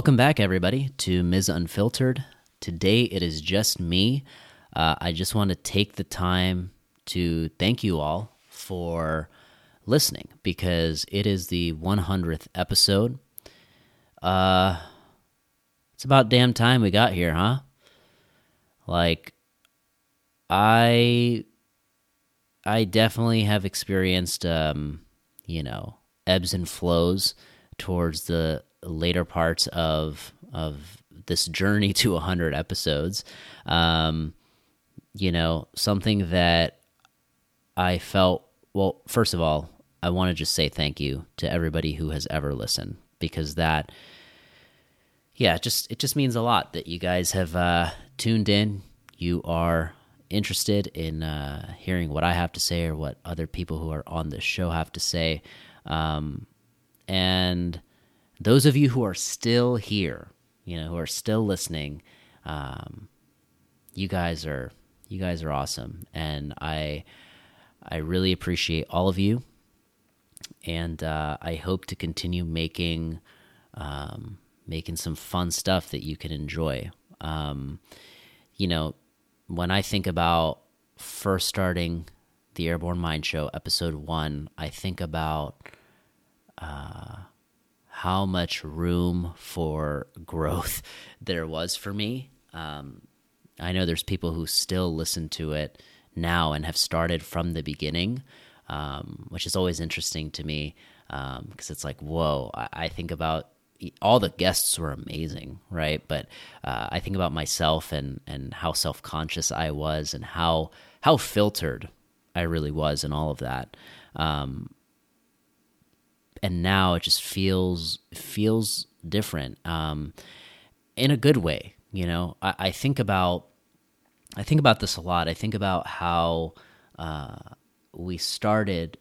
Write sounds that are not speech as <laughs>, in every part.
Welcome back, everybody, to Ms. Unfiltered. Today it is just me. Uh, I just want to take the time to thank you all for listening because it is the 100th episode. Uh, it's about damn time we got here, huh? Like, I, I definitely have experienced, um, you know, ebbs and flows towards the later parts of of this journey to 100 episodes. Um, you know, something that I felt well, first of all, I want to just say thank you to everybody who has ever listened because that yeah, it just it just means a lot that you guys have uh, tuned in. You are interested in uh, hearing what I have to say or what other people who are on this show have to say. Um, and those of you who are still here, you know, who are still listening, um, you guys are you guys are awesome, and I I really appreciate all of you, and uh, I hope to continue making um, making some fun stuff that you can enjoy. Um, you know, when I think about first starting the Airborne Mind Show, episode one, I think about uh, how much room for growth <laughs> there was for me. Um, I know there's people who still listen to it now and have started from the beginning, um, which is always interesting to me because um, it's like, whoa, I, I, think about all the guests were amazing, right? But uh, I think about myself and and how self conscious I was and how how filtered I really was and all of that. Um, and now it just feels feels different um, in a good way. You know, I, I, think about I think about this a lot. I think about how uh, we started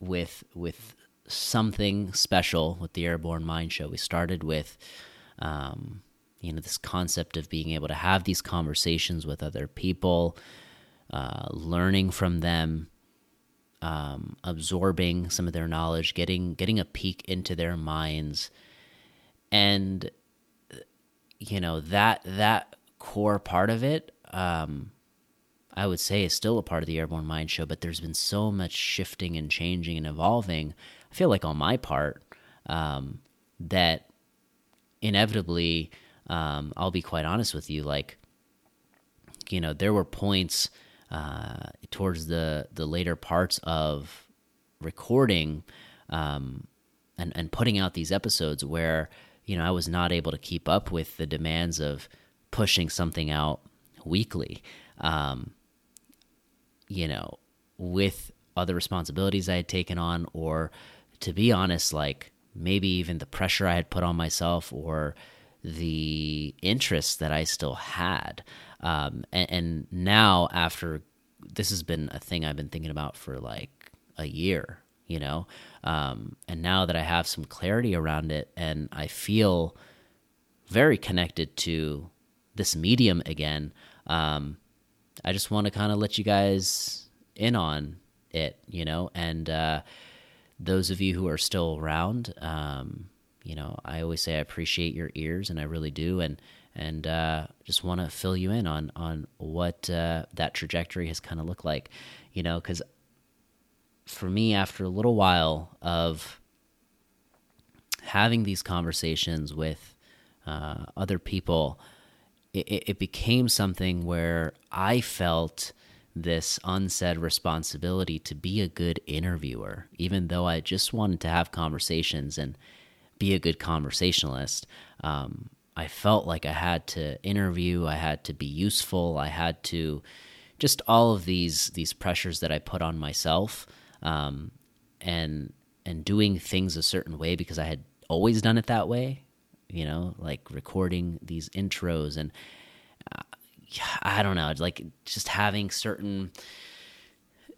with with something special with the Airborne Mind Show. We started with um, you know this concept of being able to have these conversations with other people, uh, learning from them, um, absorbing some of their knowledge, getting getting a peek into their minds, and you know that that core part of it, um, I would say, is still a part of the Airborne Mind Show. But there's been so much shifting and changing and evolving. I feel like on my part um, that inevitably, um, I'll be quite honest with you, like you know, there were points uh, towards the the later parts of recording um, and and putting out these episodes where you know I was not able to keep up with the demands of pushing something out weekly. Um, you know, with other responsibilities I had taken on, or to be honest, like maybe even the pressure I had put on myself, or the interest that I still had. Um, and, and now, after this has been a thing I've been thinking about for like a year, you know, um, and now that I have some clarity around it, and I feel very connected to this medium again, um, I just want to kind of let you guys in on it, you know, and uh, those of you who are still around, um, you know, I always say I appreciate your ears, and I really do, and and uh, just want to fill you in on on what uh, that trajectory has kind of looked like, you know, because for me, after a little while of having these conversations with uh, other people, it, it became something where I felt this unsaid responsibility to be a good interviewer, even though I just wanted to have conversations and be a good conversationalist. Um, I felt like I had to interview, I had to be useful, I had to just all of these these pressures that I put on myself, um, and and doing things a certain way because I had always done it that way, you know, like recording these intros and uh, I don't know, like just having certain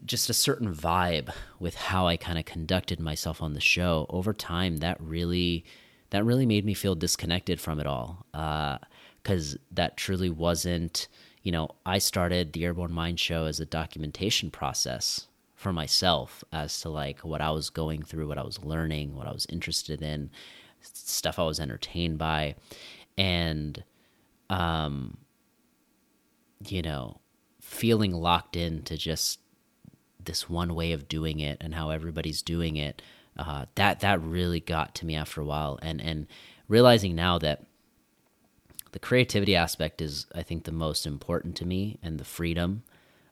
just a certain vibe with how I kind of conducted myself on the show. Over time that really that really made me feel disconnected from it all because uh, that truly wasn't you know I started the Airborne Mind Show as a documentation process for myself as to like what I was going through what I was learning what I was interested in stuff I was entertained by, and um, you know, feeling locked into just this one way of doing it and how everybody's doing it. Uh, that that really got to me after a while, and and realizing now that the creativity aspect is, I think, the most important to me, and the freedom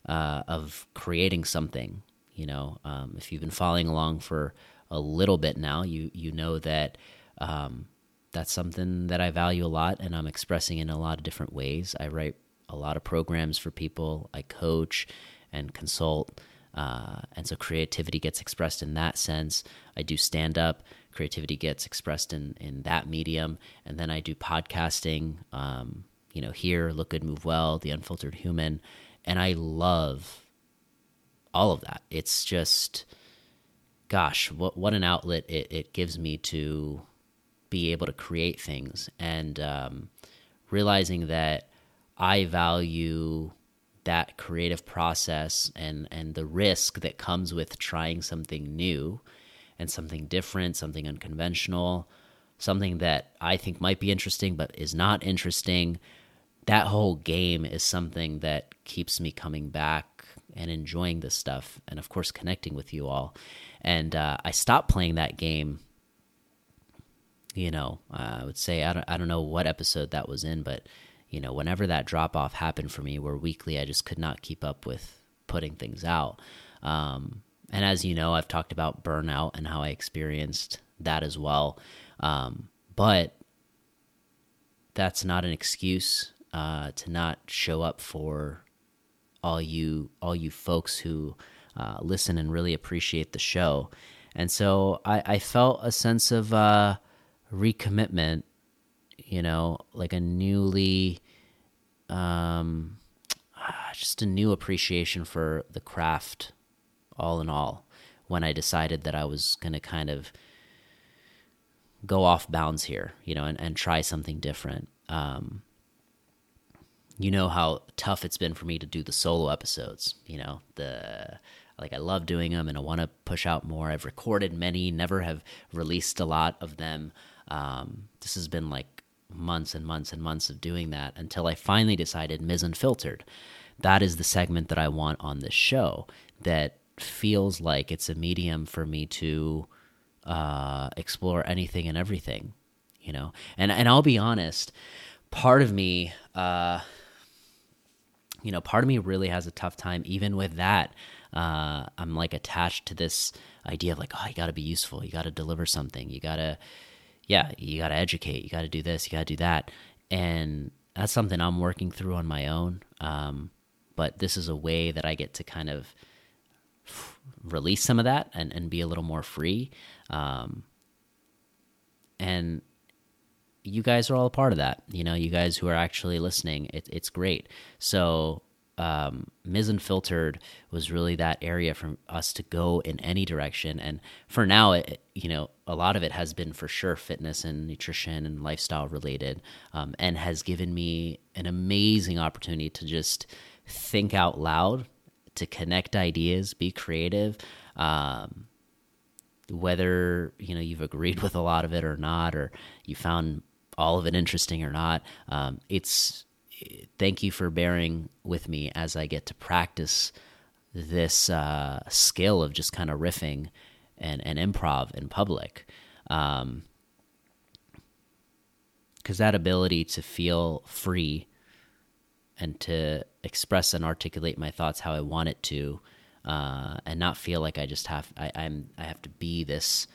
uh, of creating something. You know, um, if you've been following along for a little bit now, you you know that um, that's something that I value a lot, and I'm expressing in a lot of different ways. I write a lot of programs for people. I coach and consult. Uh, and so creativity gets expressed in that sense. I do stand up. Creativity gets expressed in in that medium, and then I do podcasting. Um, you know, here, look good, move well, the unfiltered human, and I love all of that. It's just, gosh, what what an outlet it, it gives me to be able to create things, and um, realizing that I value that creative process and and the risk that comes with trying something new and something different, something unconventional, something that I think might be interesting but is not interesting. That whole game is something that keeps me coming back and enjoying this stuff, and of course connecting with you all. And uh, I stopped playing that game. You know, uh, I would say I don't I don't know what episode that was in, but you know, whenever that drop off happened for me, where weekly I just could not keep up with putting things out. Um, and as you know, I've talked about burnout and how I experienced that as well. Um, but that's not an excuse uh, to not show up for all you all you folks who uh, listen and really appreciate the show. And so I, I felt a sense of uh, recommitment you know, like a newly, um, just a new appreciation for the craft, all in all, when I decided that I was going to kind of go off bounds here, you know, and, and try something different. Um, you know how tough it's been for me to do the solo episodes, you know, the like I love doing them and I want to push out more. I've recorded many, never have released a lot of them. Um, this has been like months and months and months of doing that until I finally decided Ms. Unfiltered. That is the segment that I want on this show that feels like it's a medium for me to uh, explore anything and everything, you know. And and I'll be honest, part of me, uh, you know, part of me really has a tough time even with that. Uh, I'm like attached to this idea of like, oh, you got to be useful, you got to deliver something, you got to yeah, you got to educate, you got to do this, you got to do that. And that's something I'm working through on my own. Um, but this is a way that I get to kind of release some of that and, and be a little more free. Um, and you guys are all a part of that. You know, you guys who are actually listening, it, it's great. So um, Ms. Unfiltered was really that area for us to go in any direction. And for now, it, you know, a lot of it has been for sure fitness and nutrition and lifestyle related, um, and has given me an amazing opportunity to just think out loud, to connect ideas, be creative. Um, whether you know you've agreed <laughs> with a lot of it or not, or you found all of it interesting or not, um, it's thank you for bearing with me as I get to practice this uh, skill of just kind of riffing and, and improv in public. Because um, that ability to feel free and to express and articulate my thoughts how I want it to, uh, and not feel like I just have I, am I have to be this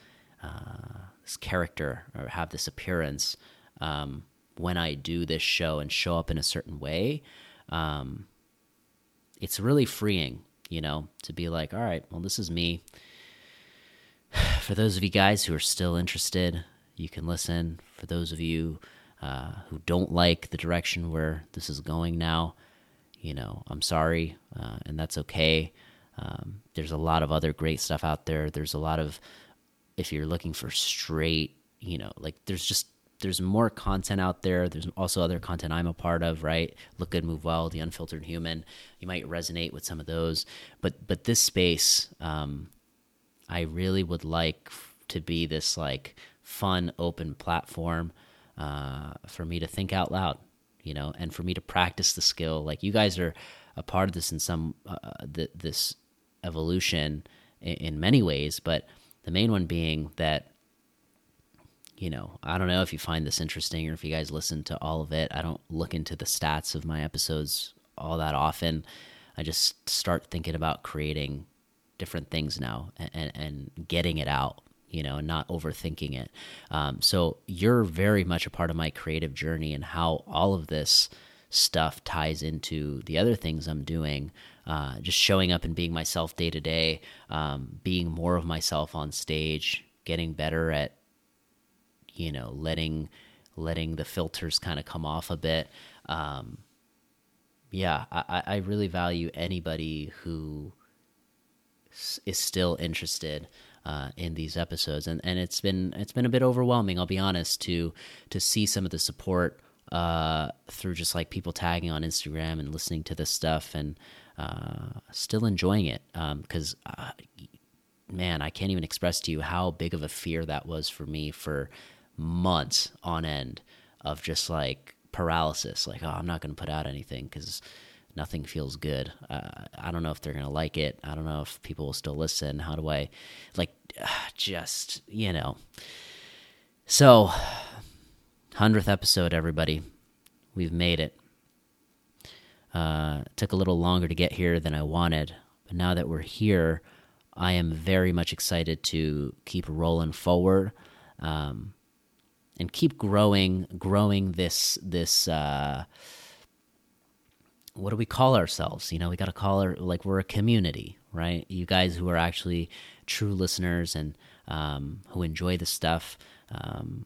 uh, this character or have this appearance. Um, when I do this show and show up in a certain way, um, it's really freeing, you know, to be like, all right, well, this is me. <sighs> For those of you guys who are still interested, you can listen. For those of you uh, who don't like the direction where this is going now, you know, I'm sorry, uh, and that's okay. Um, there's a lot of other great stuff out there. There's a lot of, if you're looking for straight, you know, like there's just there's more content out there. There's also other content I'm a part of, right? Look Good, Move Well, The Unfiltered Human. You might resonate with some of those, but but this space, um, I really would like to be this like fun, open platform uh, for me to think out loud, you know, and for me to practice the skill. Like you guys are a part of this in some uh, th- this evolution in, in many ways, but the main one being that you know, I don't know if you find this interesting or if you guys listen to all of it. I don't look into the stats of my episodes all that often. I just start thinking about creating different things now and, and, and getting it out, you know, and not overthinking it. Um, so you're very much a part of my creative journey and how all of this stuff ties into the other things I'm doing. Uh, just showing up and being myself day to day, um, being more of myself on stage, getting better at you know letting letting the filters kind of come off a bit. Um, yeah I, I really value anybody who is still interested uh, in these episodes. And, and it's been it's been a bit overwhelming I'll be honest to to see some of the support uh, through just like people tagging on Instagram and listening to this stuff and uh, still enjoying it because um, man I can't even express to you how big of a fear that was for me for months on end of just like paralysis like oh i'm not going to put out anything because nothing feels good. Uh, i don't know if they're going to like it. I don't know if people will still listen. How do i like <sighs> just you know. So 100th episode everybody. We've made it. Uh, took a little longer to get here than i wanted but now that we're here i am very much excited to keep rolling forward. Um, and keep growing, growing this this. Uh, what do we call ourselves? You know, we got to call it like we're a community, right? You guys who are actually true listeners and um, who enjoy the stuff. Um,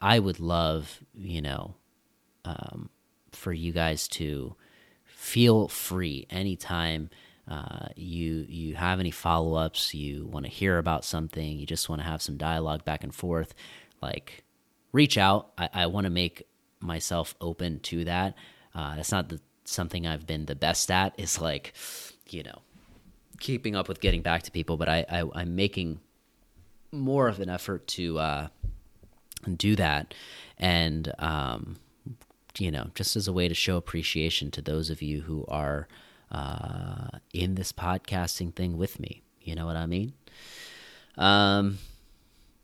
I would love, you know, um, for you guys to feel free anytime uh, you you have any follow ups, you want to hear about something, you just want to have some dialogue back and forth. Like reach out. I, I want to make myself open to that. Uh, that's not the, something I've been the best at. Is like, you know, keeping up with getting back to people. But I, I am making more of an effort to uh, do that, and um, you know, just as a way to show appreciation to those of you who are uh, in this podcasting thing with me. You know what I mean? Um.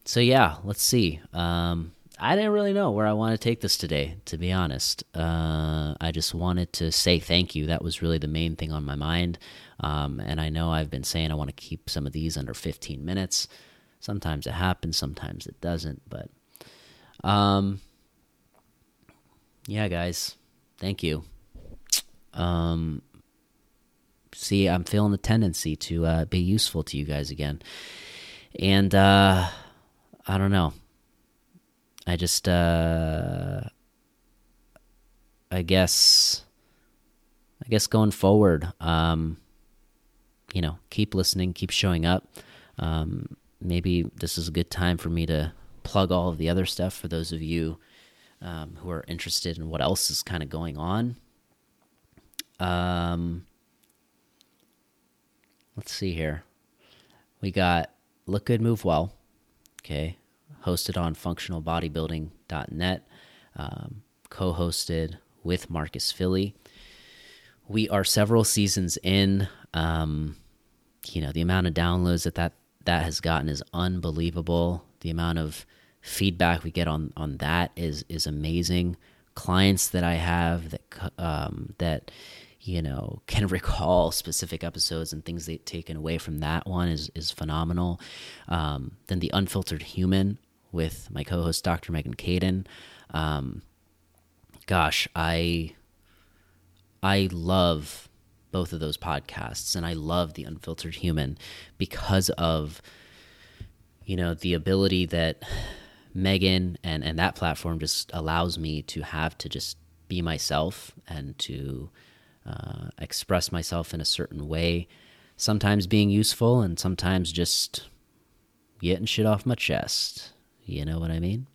So yeah, let's see. Um, I didn't really know where I want to take this today, to be honest. Uh, I just wanted to say thank you. That was really the main thing on my mind. Um, and I know I've been saying I want to keep some of these under 15 minutes. Sometimes it happens, sometimes it doesn't. But um, yeah, guys, thank you. Um, see, I'm feeling the tendency to uh, be useful to you guys again. And uh, I don't know. I just, uh, I guess, I guess going forward, um, you know, keep listening, keep showing up. Um, maybe this is a good time for me to plug all of the other stuff for those of you um, who are interested in what else is kind of going on. Um, let's see here. We got Look Good, Move Well. Okay hosted on functionalbodybuilding.net, um, co hosted with Marcus Filly. We are several seasons in. Um, you know, the amount of downloads that, that that has gotten is unbelievable. The amount of feedback we get on, on that is, is amazing. Clients that I have that, um, that, you know, can <laughs> recall specific episodes and things they've taken away from that one is, is phenomenal. Um, then the unfiltered human with my co-host Dr. Megan Caden. Um, gosh, I I love both of those podcasts, and I love the Unfiltered Human because of you know the ability that Megan and and that platform just allows me to have to just be myself and to uh, express myself in a certain way. Sometimes being useful, and sometimes just getting shit off my chest. You know what I mean?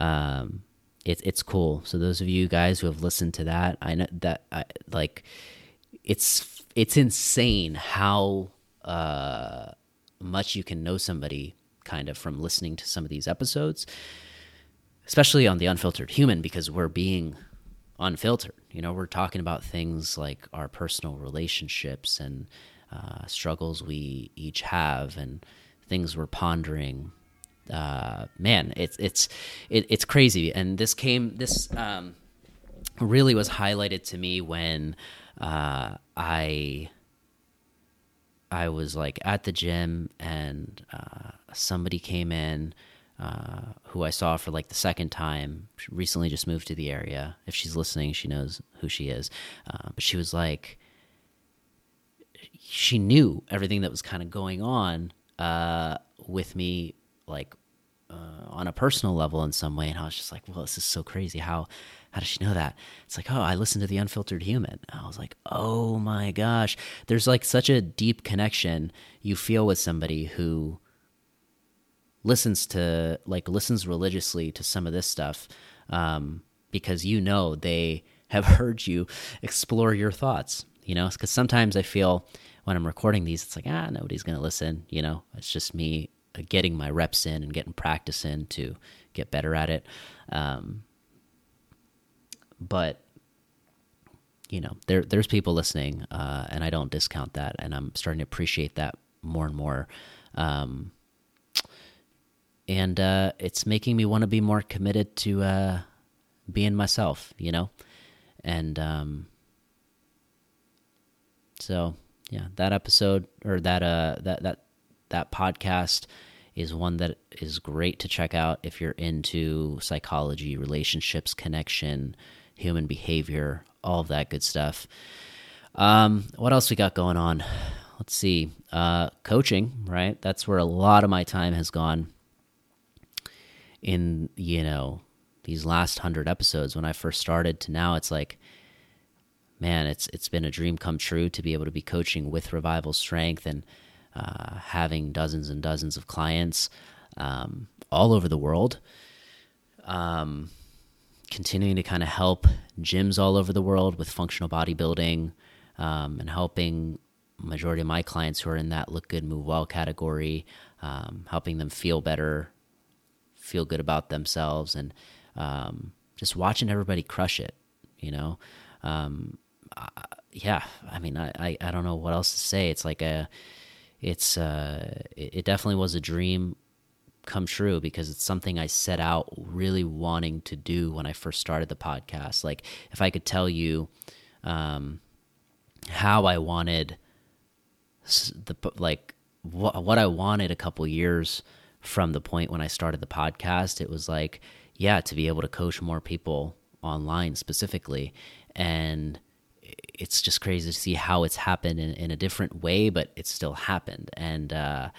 Um, it's it's cool. So those of you guys who have listened to that, I know that I, like it's it's insane how uh, much you can know somebody kind of from listening to some of these episodes, especially on the unfiltered human, because we're being unfiltered. You know, we're talking about things like our personal relationships and uh, struggles we each have and things we're pondering. Uh, man, it's it's it, it's crazy, and this came this um, really was highlighted to me when uh, I I was like at the gym and uh, somebody came in uh, who I saw for like the second time. She recently just moved to the area. If she's listening, she knows who she is. Uh, but she was like, she knew everything that was kind of going on uh, with me, like uh, on a personal level in some way. And I was just like, well, this is so crazy. How how does she know that? It's like, oh, I listened to the Unfiltered Human. I was like, oh my gosh, there's like such a deep connection you feel with somebody who listens to like listens religiously to some of this stuff um, because you know they have <laughs> heard you explore your thoughts. You know, because sometimes I feel when I'm recording these, it's like ah, nobody's gonna listen. You know, it's just me getting my reps in and getting practice in to get better at it. Um, but you know, there there's people listening, uh, and I don't discount that, and I'm starting to appreciate that more and more. Um, and uh, it's making me want to be more committed to uh, being myself, you know, and um, so yeah, that episode or that uh that that that podcast is one that is great to check out if you're into psychology, relationships, connection, human behavior, all of that good stuff. Um, what else we got going on? Let's see. Uh, coaching, right? That's where a lot of my time has gone in, you know, these last hundred episodes. When I first started to now, it's like, man, it's it's been a dream come true to be able to be coaching with Revival Strength and uh, having dozens and dozens of clients um, all over the world. Um, continuing to kind of help gyms all over the world with functional bodybuilding um, and helping majority of my clients who are in that look good move well category um, helping them feel better feel good about themselves and um, just watching everybody crush it you know um, yeah i mean I, I, I don't know what else to say it's like a it's uh it, it definitely was a dream come true because it's something I set out really wanting to do when I first started the podcast. Like, if I could tell you um, how I wanted the like what what I wanted a couple years from the point when I started the podcast, it was like, yeah, to be able to coach more people online specifically, and it's just crazy to see how it's happened in, in a different way, but it's still happened, and uh,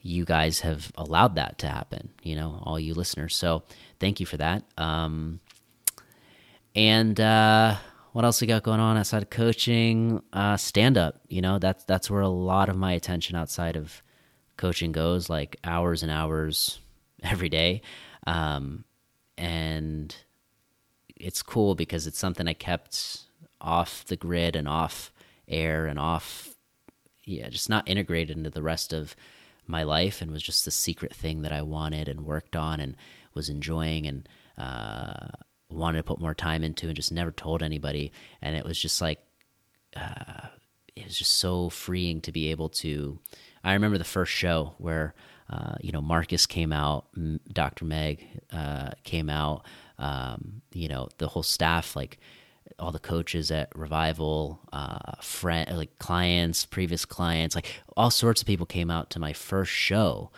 you guys have allowed that to happen, you know, all you listeners. So thank you for that. Um, and uh, what else we got going on outside of coaching? Uh, stand up, you know, that's that's where a lot of my attention outside of coaching goes, like hours and hours every day. Um, and it's cool because it's something I kept off the grid and off air and off, yeah, just not integrated into the rest of my life and was just the secret thing that I wanted and worked on and was enjoying and uh, wanted to put more time into and just never told anybody. And it was just like, uh, it was just so freeing to be able to. I remember the first show where, uh, you know, Marcus came out, Dr. Meg uh, came out, um, you know, the whole staff, like, all the coaches at Revival, uh, friend, like clients, previous clients, like all sorts of people came out to my first show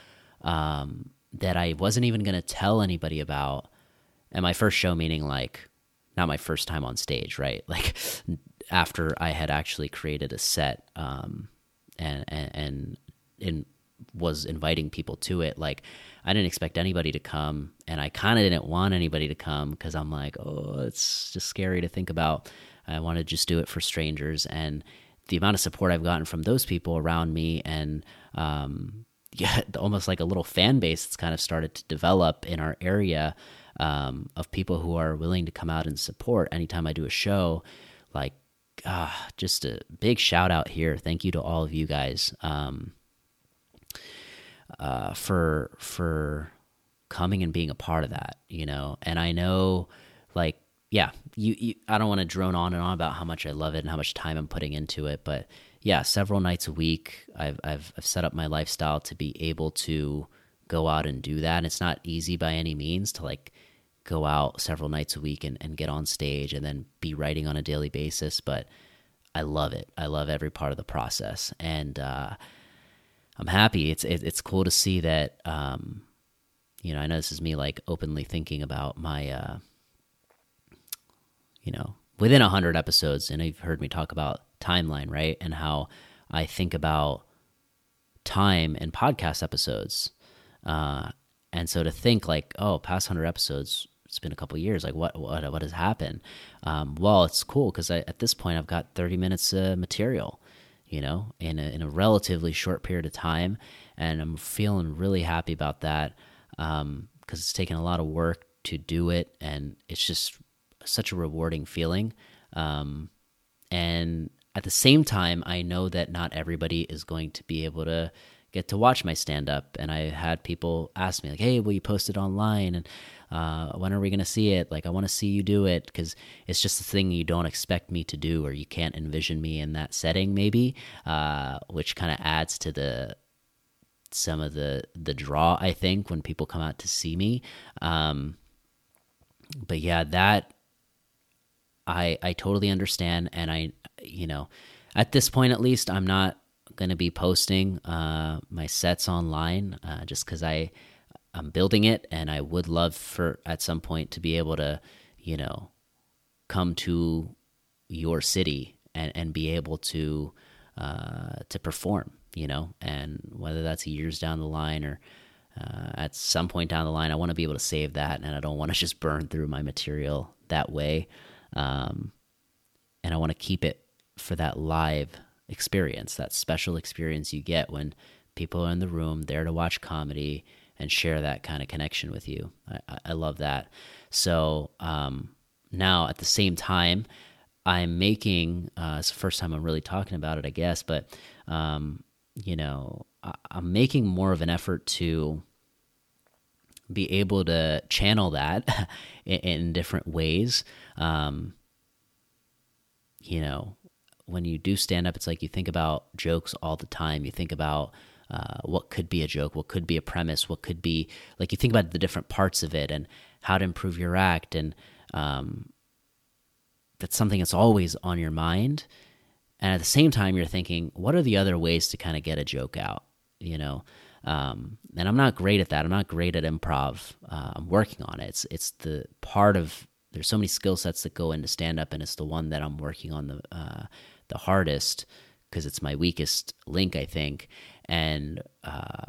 um, that I wasn't even going to tell anybody about. And my first show, meaning like not my first time on stage, right? <laughs> Like after I had actually created a set um, and, and, and, and was inviting people to it, like I didn't expect anybody to come, and I kind of didn't want anybody to come because I'm like, oh, it's just scary to think about. I want to just do it for strangers, and the amount of support I've gotten from those people around me, and um, <laughs> yeah, almost like a little fan base that's kind of started to develop in our area um, of people who are willing to come out and support anytime I do a show. Like, uh, just a big shout out here. Thank you to all of you guys. Um, uh, for for coming and being a part of that, you know. And I know, like, yeah, you, you I don't want to drone on and on about how much I love it and how much time I'm putting into it, but yeah, several nights a week, I've I've, I've set up my lifestyle to be able to go out and do that. And it's not easy by any means to like go out several nights a week and, and get on stage and then be writing on a daily basis, but I love it. I love every part of the process, and uh, I'm happy. It's it, it's cool to see that. Um, you know, I know this is me like openly thinking about my, uh, you know, within a hundred episodes, and you've heard me talk about timeline, right, and how I think about time and podcast episodes. Uh, and so to think like, oh, past hundred episodes, it's been a couple years. Like, what what what has happened? Um, well, it's cool because at this point I've got 30 minutes of material, you know, in a, in a relatively short period of time, and I'm feeling really happy about that because um, it's taken a lot of work to do it, and it's just such a rewarding feeling. Um, and at the same time, I know that not everybody is going to be able to get to watch my stand up. And I had people ask me, like, hey, will you post it online? And uh, when are we going to see it? Like, I want to see you do it because it's just a thing you don't expect me to do, or you can't envision me in that setting, maybe, uh, which kind of adds to the some of the the draw. I think when people come out to see me. Um, but yeah, that I I totally understand, and I you know at this point at least I'm not going to be posting uh, my sets online uh, just because I I'm building it, and I would love for at some point to be able to, you know, come to your city and and be able to uh, to perform, you know, and whether that's years down the line or uh, at some point down the line, I want to be able to save that, and I don't want to <laughs> just burn through my material that way, um, and I want to keep it for that live experience, that special experience you get when people are in the room there to watch comedy and share that kind of connection with you. I, I love that. So um, now at the same time, I'm making, uh, it's the first time I'm really talking about it, I guess, but, um, you know, I, I'm making more of an effort to be able to channel that <laughs> in, in, different ways. Um, you know, when you do stand up, it's like you think about jokes all the time. You think about uh, what could be a joke, what could be a premise, what could be like you think about the different parts of it and how to improve your act, and um, that's something that's always on your mind. And at the same time, you're thinking, what are the other ways to kind of get a joke out? You know, um, and I'm not great at that. I'm not great at improv. Uh, I'm working on it. It's it's the part of there's so many skill sets that go into stand up, and it's the one that I'm working on the uh, the hardest because it's my weakest link, I think. And uh,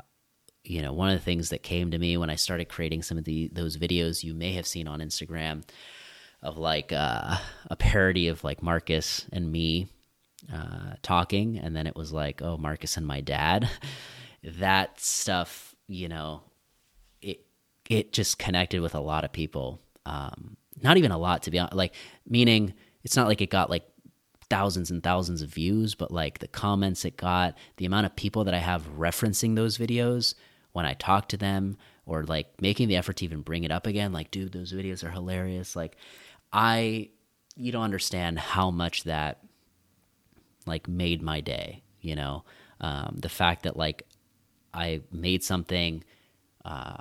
you know, one of the things that came to me when I started creating some of the those videos you may have seen on Instagram of like uh, a parody of like Marcus and me uh, talking, and then it was like, oh, Marcus and my dad. <laughs> that stuff, you know, it it just connected with a lot of people. Um, not even a lot, to be honest. Like, meaning it's not like it got like thousands and thousands of views, but like the comments it got, the amount of people that I have referencing those videos when I talk to them or like making the effort to even bring it up again, like, dude, those videos are hilarious. Like, I, you don't understand how much that like made my day, you know? Um, the fact that like I made something, uh,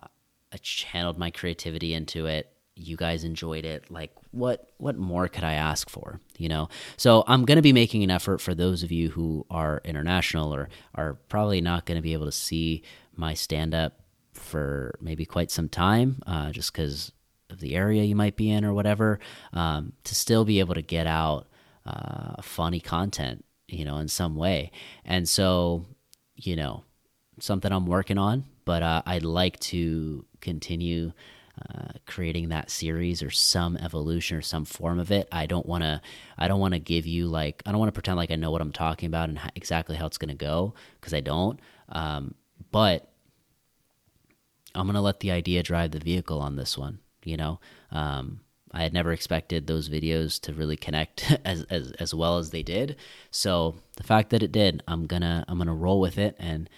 I channeled my creativity into it, you guys enjoyed it like what what more could i ask for you know? So i'm going to be making an effort for those of you who are international or are probably not going to be able to see my stand up for maybe quite some time uh, just because of the area you might be in or whatever um, to still be able to get out uh, funny content you know in some way. And so you know something i'm working on but uh, i'd like to continue uh, creating that series or some evolution or some form of it. I don't want to. I don't want to give you like. I don't want to pretend like I know what I'm talking about and how, exactly how it's going to go because I don't. Um, but I'm going to let the idea drive the vehicle on this one. You know, um, I had never expected those videos to really connect <laughs> as, as as well as they did. So the fact that it did, I'm gonna I'm gonna roll with it and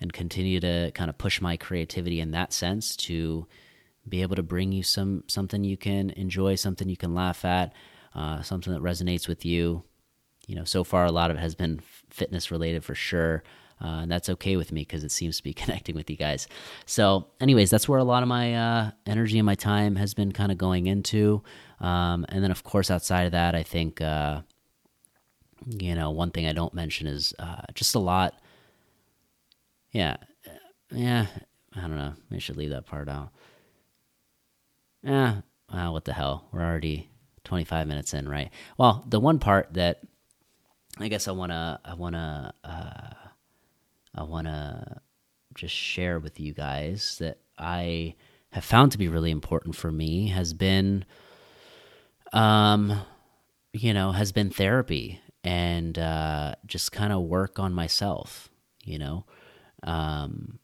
and continue to kind of push my creativity in that sense to be able to bring you some something you can enjoy, something you can laugh at, uh, something that resonates with you. You know, so far a lot of it has been fitness related for sure. Uh, and that's okay with me because it seems to be <laughs> connecting with you guys. So, anyways, that's where a lot of my uh, energy and my time has been kind of going into. Um, and then, of course, outside of that, I think, uh, you know, one thing I don't mention is uh, just a lot. Yeah. Yeah. I don't know. I should leave that part out. Yeah. Well, what the hell? We're already 25 minutes in, right? Well, the one part that I guess I want to, I want to, uh, I want to just share with you guys that I have found to be really important for me has been, um, you know, has been therapy and uh, just kind of work on myself. You know, um,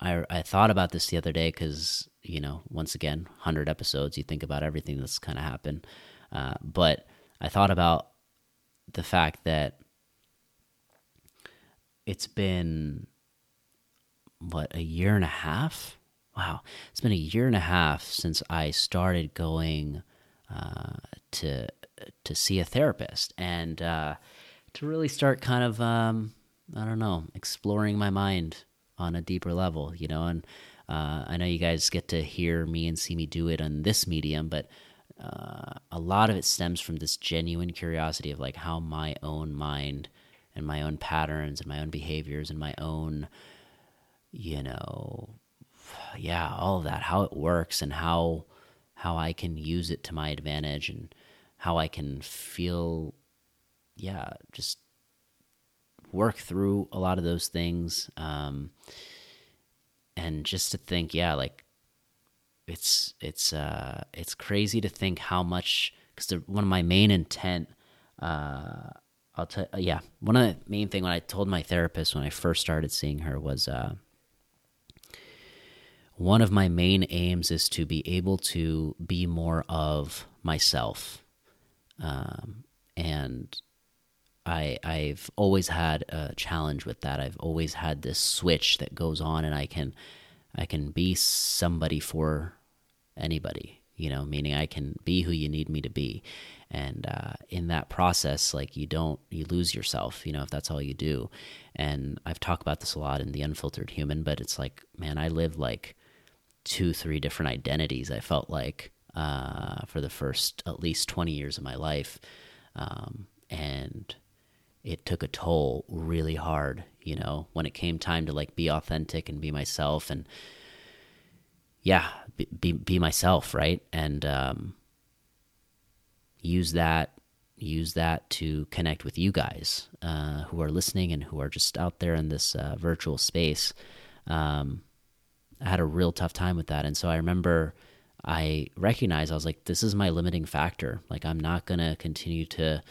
I I thought about this the other day because you know, once again, hundred episodes. You think about everything that's kind of happened, uh, but I thought about the fact that it's been what a year and a half wow it's been a year and a half since i started going uh, to to see a therapist and uh, to really start kind of um, i don't know exploring my mind on a deeper level you know and uh, i know you guys get to hear me and see me do it on this medium but uh, a lot of it stems from this genuine curiosity of like how my own mind and my own patterns and my own behaviors and my own, you know, yeah, all of that, how it works and how how I can use it to my advantage and how I can feel, yeah, just work through a lot of those things. Um, and just to think, yeah, like it's it's uh it's crazy to think how much because one of my main intent uh I'll tell yeah, one of the main thing when I told my therapist when I first started seeing her was uh, one of my main aims is to be able to be more of myself, um, and I I've always had a challenge with that. I've always had this switch that goes on, and I can I can be somebody for anybody, you know, meaning I can be who you need me to be. And uh, in that process like you don't you lose yourself you know if that's all you do. And i've talked about this a lot in the unfiltered human but it's like man i lived like two three different identities i felt like uh, for the first at least 20 years of my life. Um, and it took a toll really hard you know when it came time to like be authentic and be myself and yeah be, be, myself right and um, use that use that to connect with you guys uh, who are listening and who are just out there in this uh, virtual space. Um, I had a real tough time with that, and so I remember I recognized I was like, this is my limiting factor. Like, I'm not gonna continue to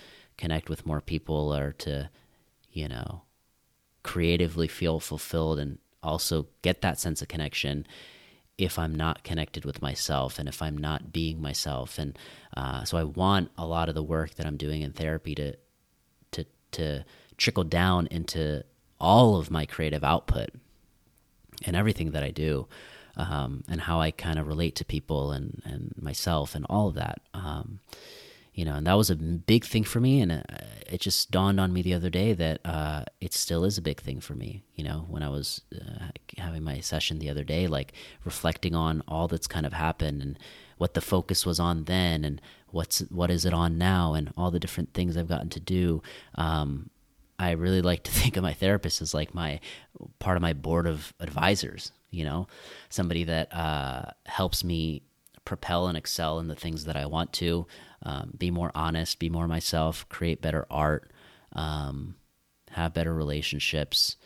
connect with more people or to, you know, creatively feel fulfilled and also get that sense of connection if I'm not connected with myself and if I'm not being myself. And uh, so I want a lot of the work that I'm doing in therapy to to to trickle down into all of my creative output and everything that I do. Um, and how I kind of relate to people and, and myself and all of that. Um, you know, and that was a big thing for me. And it, uh, just dawned on me the other day that uh, it still is a big thing for me. You know, when I was uh, having my session the other day, like reflecting on all that's kind of happened and what the focus was on then, and what's what is it on now, and all the different things I've gotten to do. Um, I really <laughs> like to think of my therapist as like my part of my board of advisors. You know, somebody that uh, helps me propel and excel in the things that I want to um, be more honest, be more myself, create better art, um, have better relationships,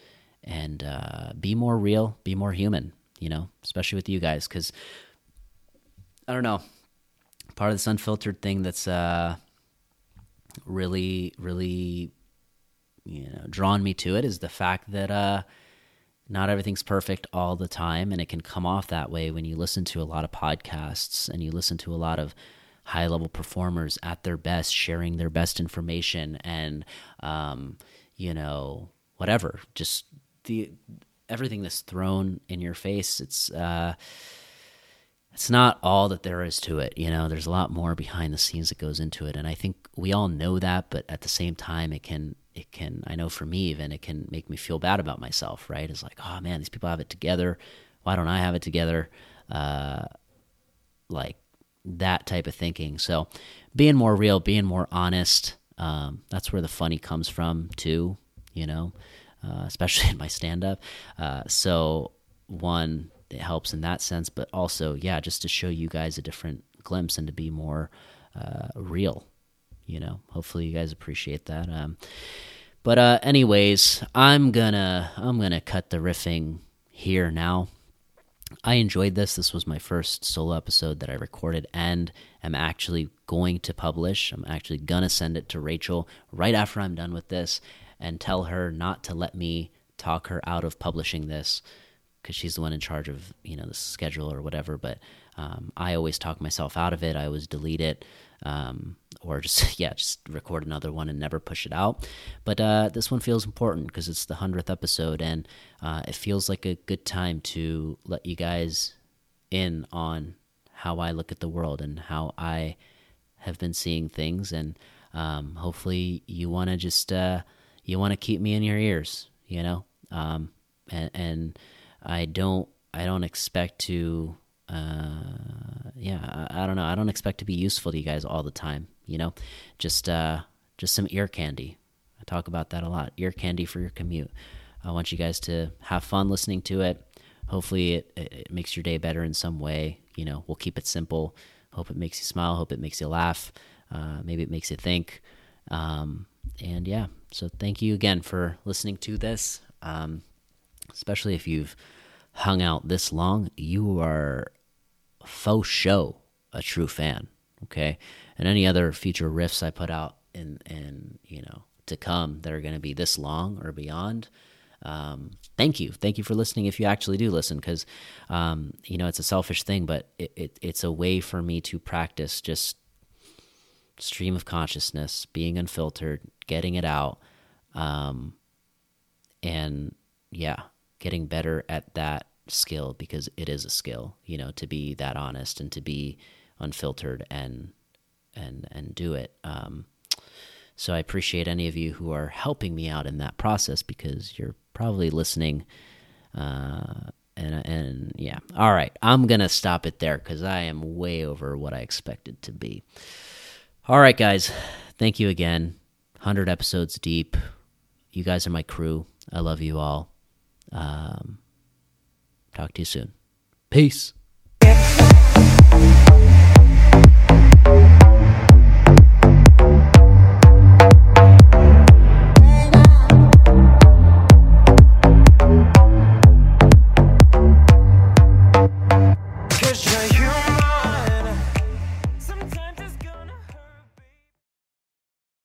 and uh, be more real, be more human, you know, especially with you guys. Because I don't know, part of this unfiltered thing that's uh, really, really, you know, drawn me to it is the fact that uh, not everything's perfect all the time. And it can come off that way when you listen to a lot of podcasts and you listen to a lot of high level performers at their best, sharing their best information and, um, you know, whatever. Just the everything that's thrown in your face. It's uh, it's not all that there is to it. You know, there's a lot more behind the scenes that goes into it, and I think we all know that. But at the same time, it can it can I know for me even it can make me feel bad about myself. Right? It's like, oh man, these people have it together. Why don't I have it together? Uh, like that type of thinking. So being more real, being more honest. Um, that's where the funny comes from too. You know, uh, <laughs> especially in my stand up. Uh, so one it helps in that sense, but also, yeah, just to show you guys a different glimpse and to be more uh, real. You know, hopefully you guys appreciate that. Um, but uh, anyways, I'm gonna I'm gonna cut the riffing here now. I enjoyed this. This was my first solo episode that I recorded and am actually going to publish. I'm actually gonna send it to Rachel right after I'm done with this and tell her not to let me talk her out of publishing this because she's the one in charge of you know the schedule or whatever. But um, I always talk myself out of it. I always delete it, um, or just <laughs> yeah, just record another one and never push it out. But uh, this one feels important because it's the hundredth episode, and uh, it feels like a good time to let you guys in on how I look at the world and how I have been seeing things, and um, hopefully you want to just uh, you want to keep me in your ears, you know, um, and and I don't I don't expect to uh, yeah I, I, don't know. I don't expect to be useful to you guys all the time you know? Just uh, just some ear candy. I talk about that a lot. Ear candy for your commute. I want you guys to have fun listening to it. Hopefully it, it makes your day better in some way you know? We'll keep it simple. Hope it makes you smile. Hope it makes you laugh. Uh, maybe it makes you think. Um, and yeah so thank you again for listening to this. Um, especially if you've hung out this long, you are faux show a true fan. Okay, and any other future riffs I put out in in you know to come that are going to be this long or beyond. Um, thank you, thank you for listening. If you actually do listen, because um, you know it's a selfish thing, but it, it, it's a way for me to practice just stream of consciousness, being unfiltered, getting it out, um, and yeah, getting better at that skill because it is a skill, you know, to be that honest and to be unfiltered and and and do it. Um, so I appreciate any of you who are helping me out in that process because you're probably listening. Uh, and and yeah, all right, I'm gonna stop it there because I am way over what I expected to be. All right, guys, thank you again. Hundred episodes deep. You guys are my crew. I love you all. Um, Talk to you soon. Peace.